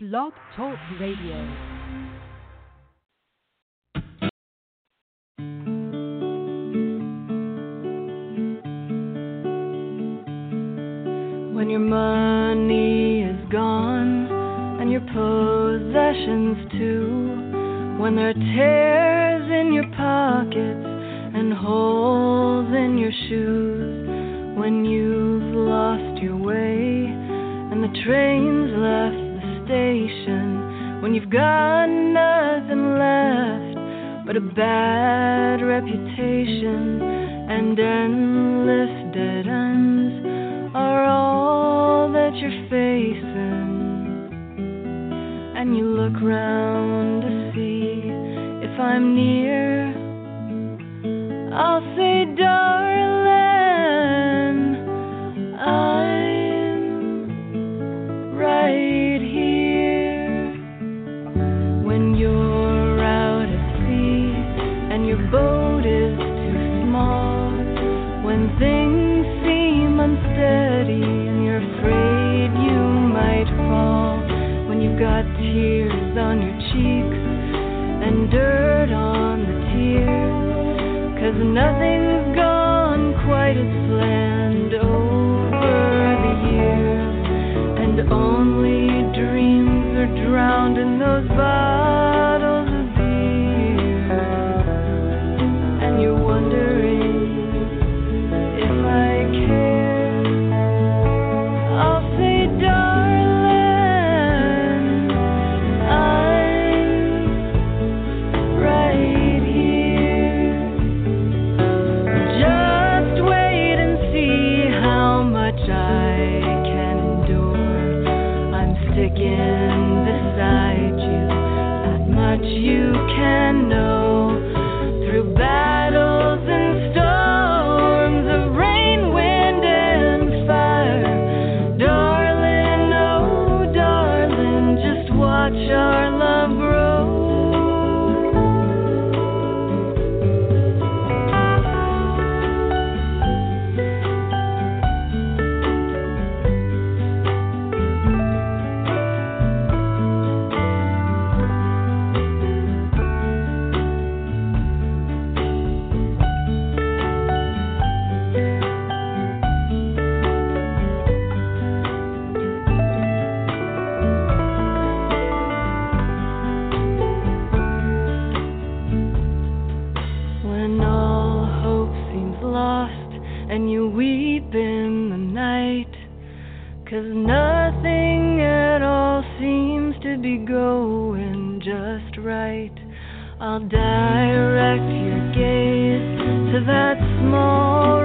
Blog Talk Radio. When your money is gone and your possessions too, when there are tears in your pockets and holes in your shoes, when you've lost your way and the train's left station, when you've got nothing left but a bad reputation and endless dead ends are all that you're facing. And you look round to see if I'm near. I'll say, much you can know. Through battles I'll direct your gaze to that small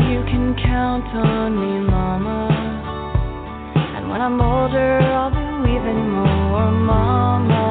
you can count on me, Mama. And when I'm older, I'll be even more, Mama.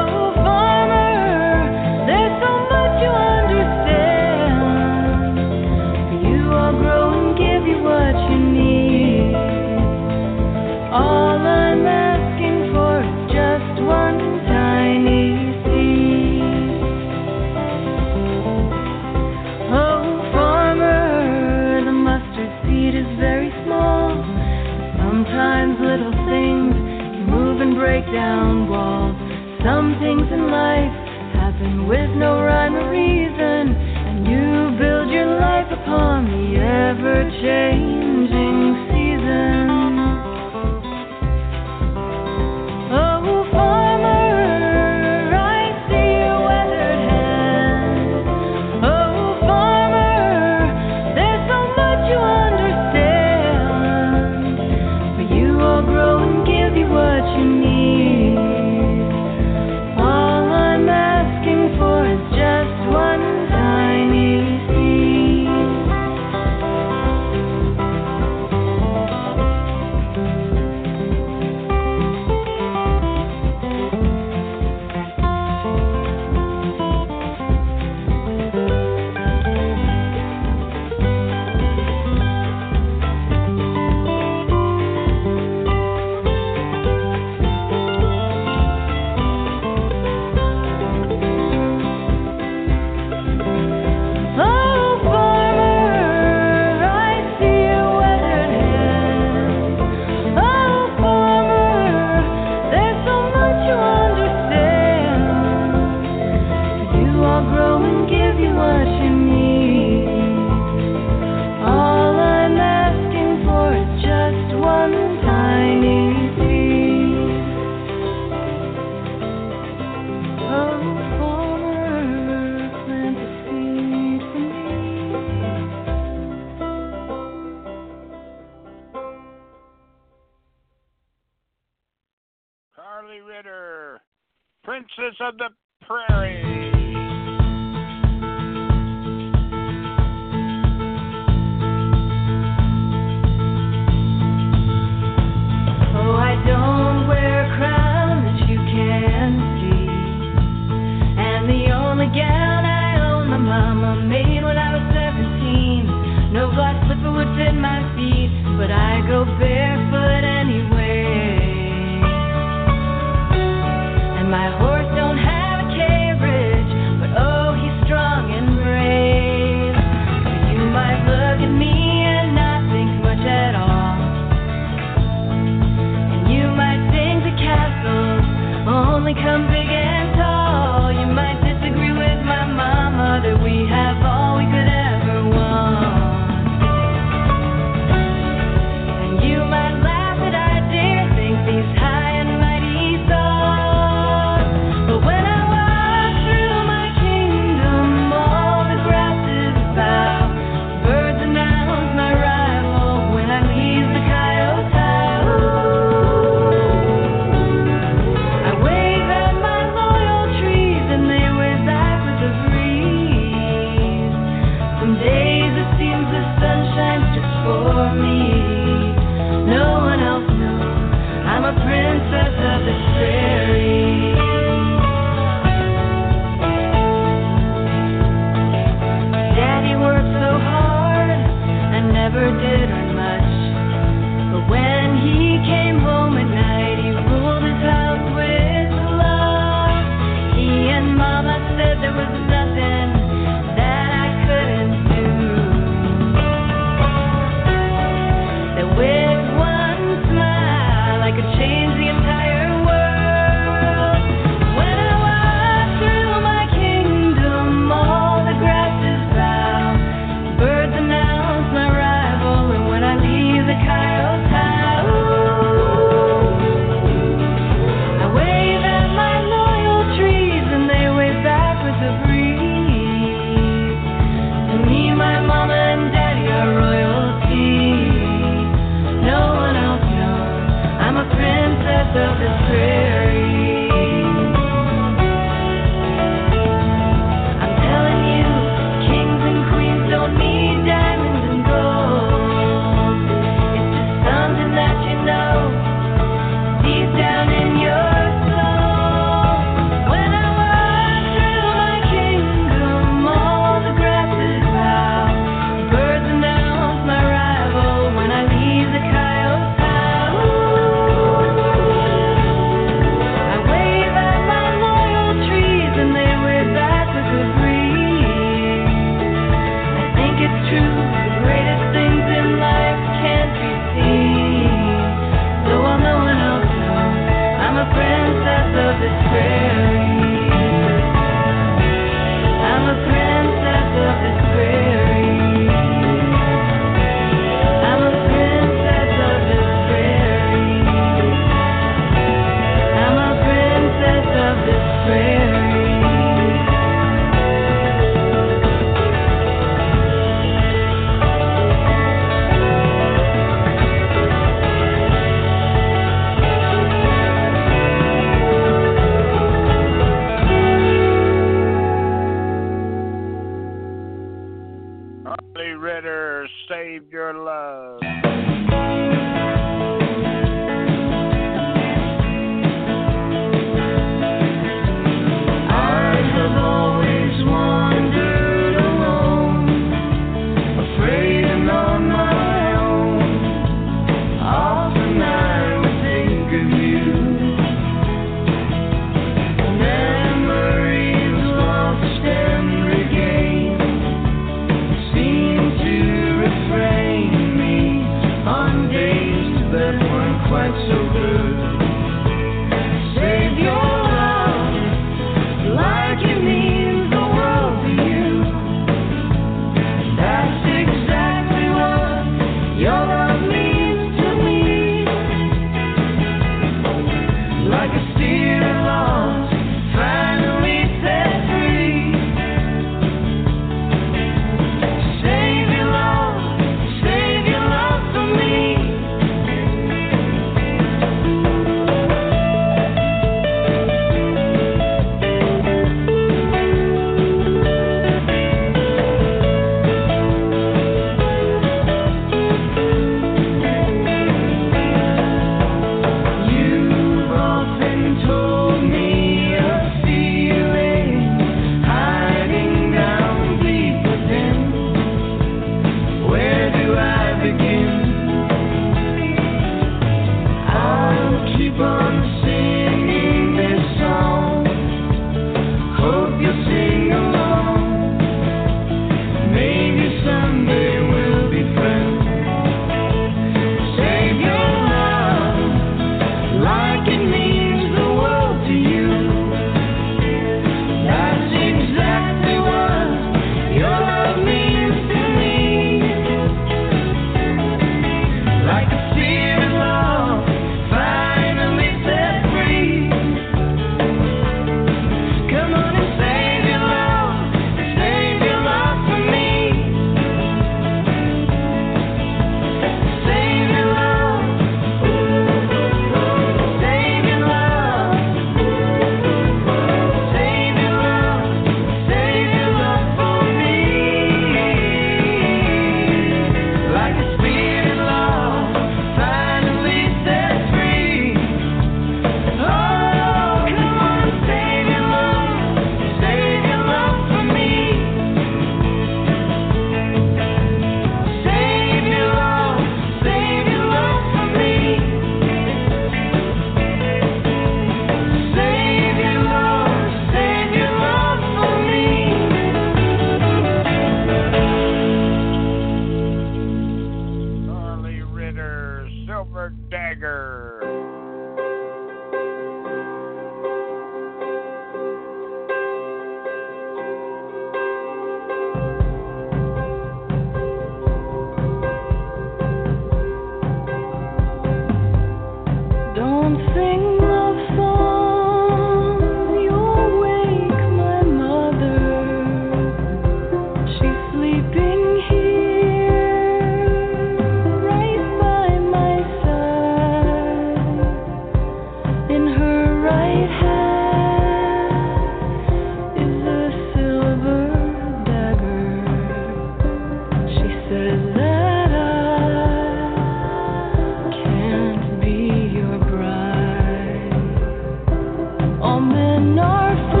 north.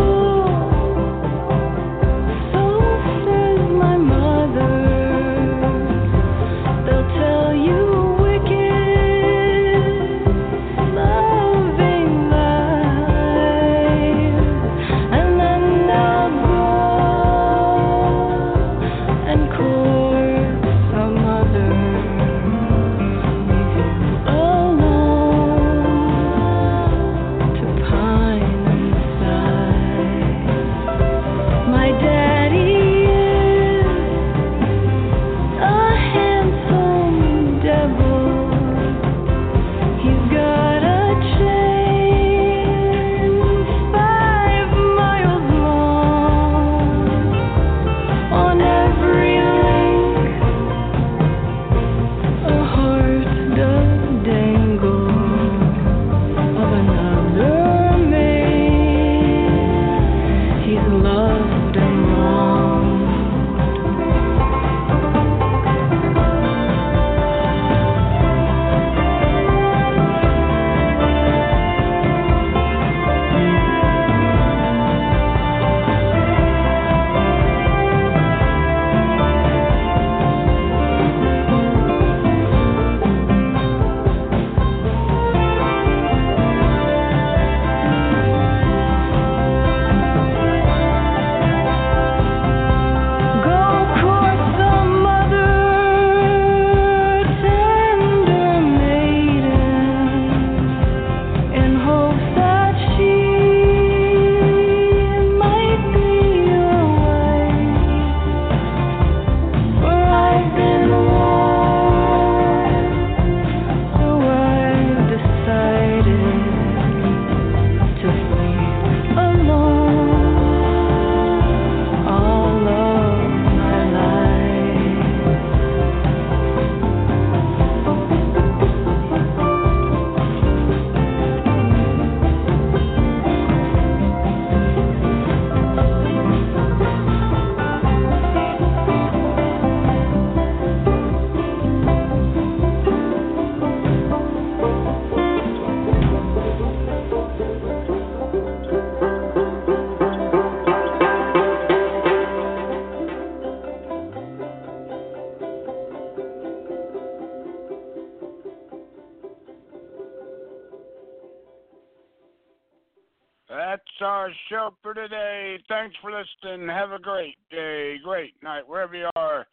Thanks for listening. Have a great day, great night, wherever you are.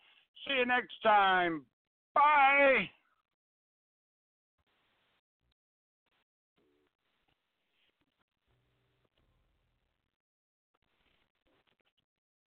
See you next time. Bye.